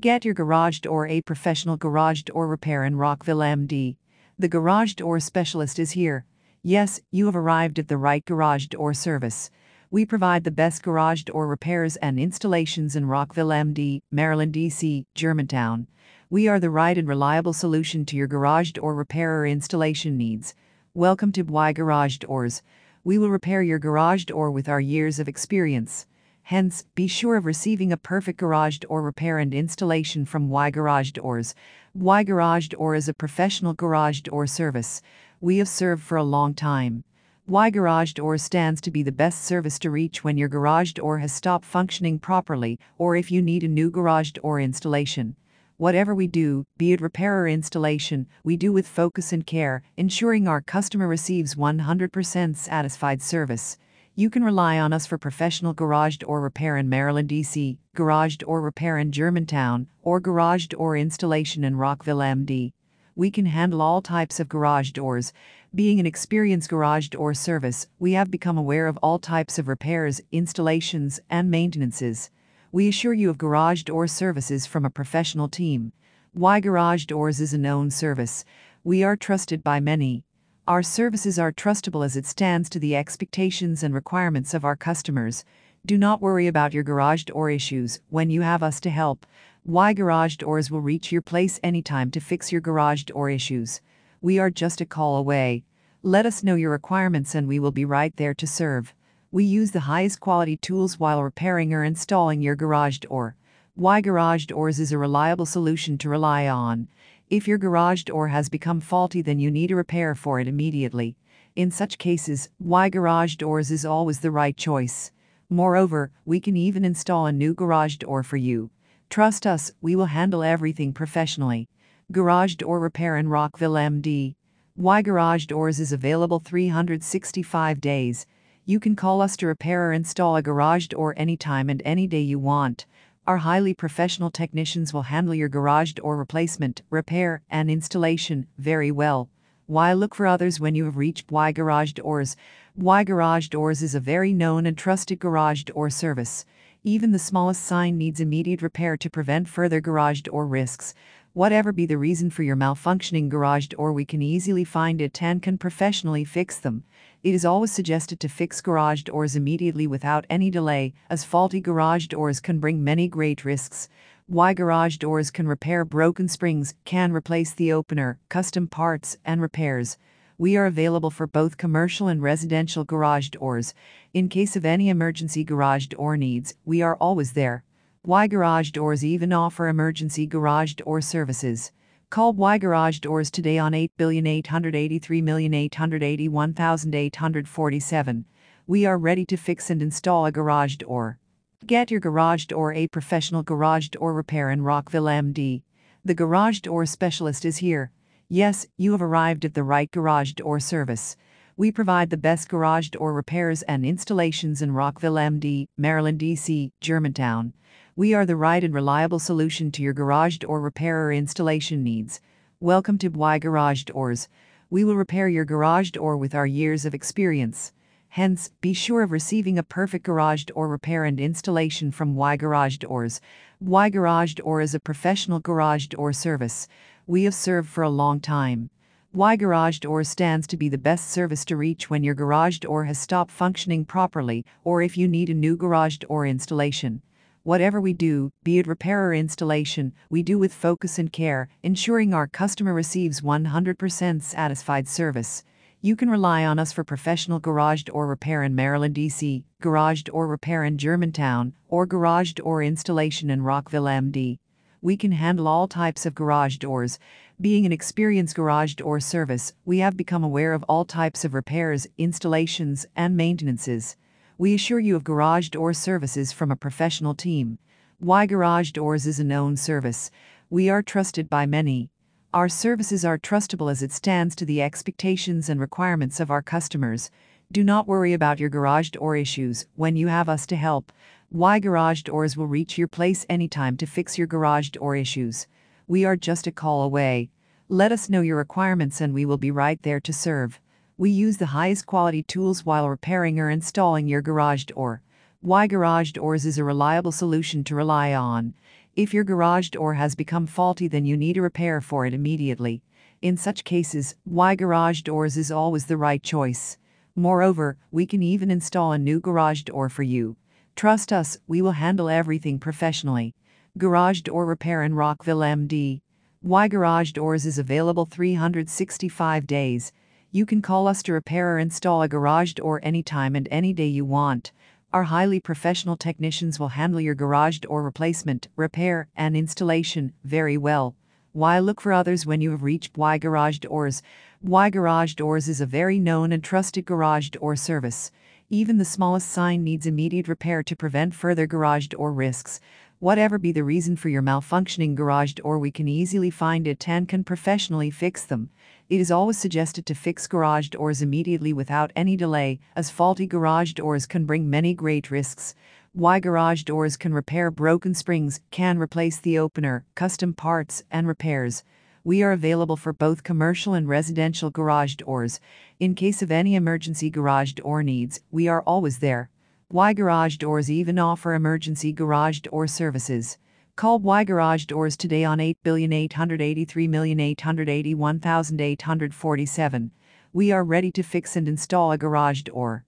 Get your garage door a professional garage door repair in Rockville, MD. The garage door specialist is here. Yes, you have arrived at the right garage door service. We provide the best garage door repairs and installations in Rockville, MD, Maryland, DC, Germantown. We are the right and reliable solution to your garage door repair or installation needs. Welcome to Y Garage Doors. We will repair your garage door with our years of experience. Hence, be sure of receiving a perfect garage door repair and installation from Y Garage Doors. Y Garage Door is a professional garage door service we have served for a long time. Y Garage Door stands to be the best service to reach when your garage door has stopped functioning properly or if you need a new garage door installation. Whatever we do, be it repair or installation, we do with focus and care, ensuring our customer receives 100% satisfied service. You can rely on us for professional garage door repair in Maryland, D.C., garage door repair in Germantown, or garage door installation in Rockville, MD. We can handle all types of garage doors. Being an experienced garage door service, we have become aware of all types of repairs, installations, and maintenances. We assure you of garage door services from a professional team. Why Garage Doors is a known service. We are trusted by many. Our services are trustable as it stands to the expectations and requirements of our customers. Do not worry about your garage door issues when you have us to help. Why Garage Doors will reach your place anytime to fix your garage door issues. We are just a call away. Let us know your requirements and we will be right there to serve. We use the highest quality tools while repairing or installing your garage door. Why Garage Doors is a reliable solution to rely on. If your garage door has become faulty, then you need a repair for it immediately. In such cases, Y Garage Doors is always the right choice. Moreover, we can even install a new garage door for you. Trust us, we will handle everything professionally. Garage Door Repair in Rockville, MD. Y Garage Doors is available 365 days. You can call us to repair or install a garage door anytime and any day you want. Our highly professional technicians will handle your garage door replacement, repair, and installation very well. Why look for others when you have reached Y Garage Doors? Y Garage Doors is a very known and trusted garage door service. Even the smallest sign needs immediate repair to prevent further garage door risks. Whatever be the reason for your malfunctioning garage door, we can easily find it and can professionally fix them. It is always suggested to fix garage doors immediately without any delay, as faulty garage doors can bring many great risks. Why Garage Doors can repair broken springs, can replace the opener, custom parts, and repairs. We are available for both commercial and residential garage doors. In case of any emergency garage door needs, we are always there. Y Garage Doors even offer emergency garage door services. Call Why Garage Doors today on 8,883,881,847. We are ready to fix and install a garage door. Get your garage door a professional garage door repair in Rockville, MD. The garage door specialist is here. Yes, you have arrived at the right garage door service. We provide the best garage door repairs and installations in Rockville, MD, Maryland, DC, Germantown. We are the right and reliable solution to your garage door repair or installation needs. Welcome to Y Garage Doors. We will repair your garage door with our years of experience. Hence, be sure of receiving a perfect garage door repair and installation from Y Garage Doors. Y Garage Door is a professional garage door service. We have served for a long time. Y Garage Door stands to be the best service to reach when your garage door has stopped functioning properly or if you need a new garage door installation. Whatever we do, be it repair or installation, we do with focus and care, ensuring our customer receives 100% satisfied service. You can rely on us for professional garage door repair in Maryland, D.C., garage door repair in Germantown, or garage door installation in Rockville, MD. We can handle all types of garage doors. Being an experienced garage door service, we have become aware of all types of repairs, installations, and maintenances. We assure you of garage door services from a professional team. Why Garage Doors is a known service. We are trusted by many. Our services are trustable as it stands to the expectations and requirements of our customers. Do not worry about your garage door issues when you have us to help. Why Garage Doors will reach your place anytime to fix your garage door issues. We are just a call away. Let us know your requirements and we will be right there to serve. We use the highest quality tools while repairing or installing your garage door. Y Garage Doors is a reliable solution to rely on. If your garage door has become faulty, then you need a repair for it immediately. In such cases, Y Garage Doors is always the right choice. Moreover, we can even install a new garage door for you. Trust us, we will handle everything professionally. Garage Door Repair in Rockville, MD. Y Garage Doors is available 365 days. You can call us to repair or install a garage door anytime and any day you want. Our highly professional technicians will handle your garage door replacement, repair, and installation very well. Why look for others when you have reached Y Garage Doors? Y Garage Doors is a very known and trusted garage door service. Even the smallest sign needs immediate repair to prevent further garage door risks. Whatever be the reason for your malfunctioning garage door, we can easily find it and can professionally fix them. It is always suggested to fix garage doors immediately without any delay, as faulty garage doors can bring many great risks. Why Garage Doors can repair broken springs, can replace the opener, custom parts, and repairs. We are available for both commercial and residential garage doors. In case of any emergency garage door needs, we are always there. Y Garage Doors even offer emergency garage door services. Call Why Garage Doors today on 8,883,881,847. We are ready to fix and install a garage door.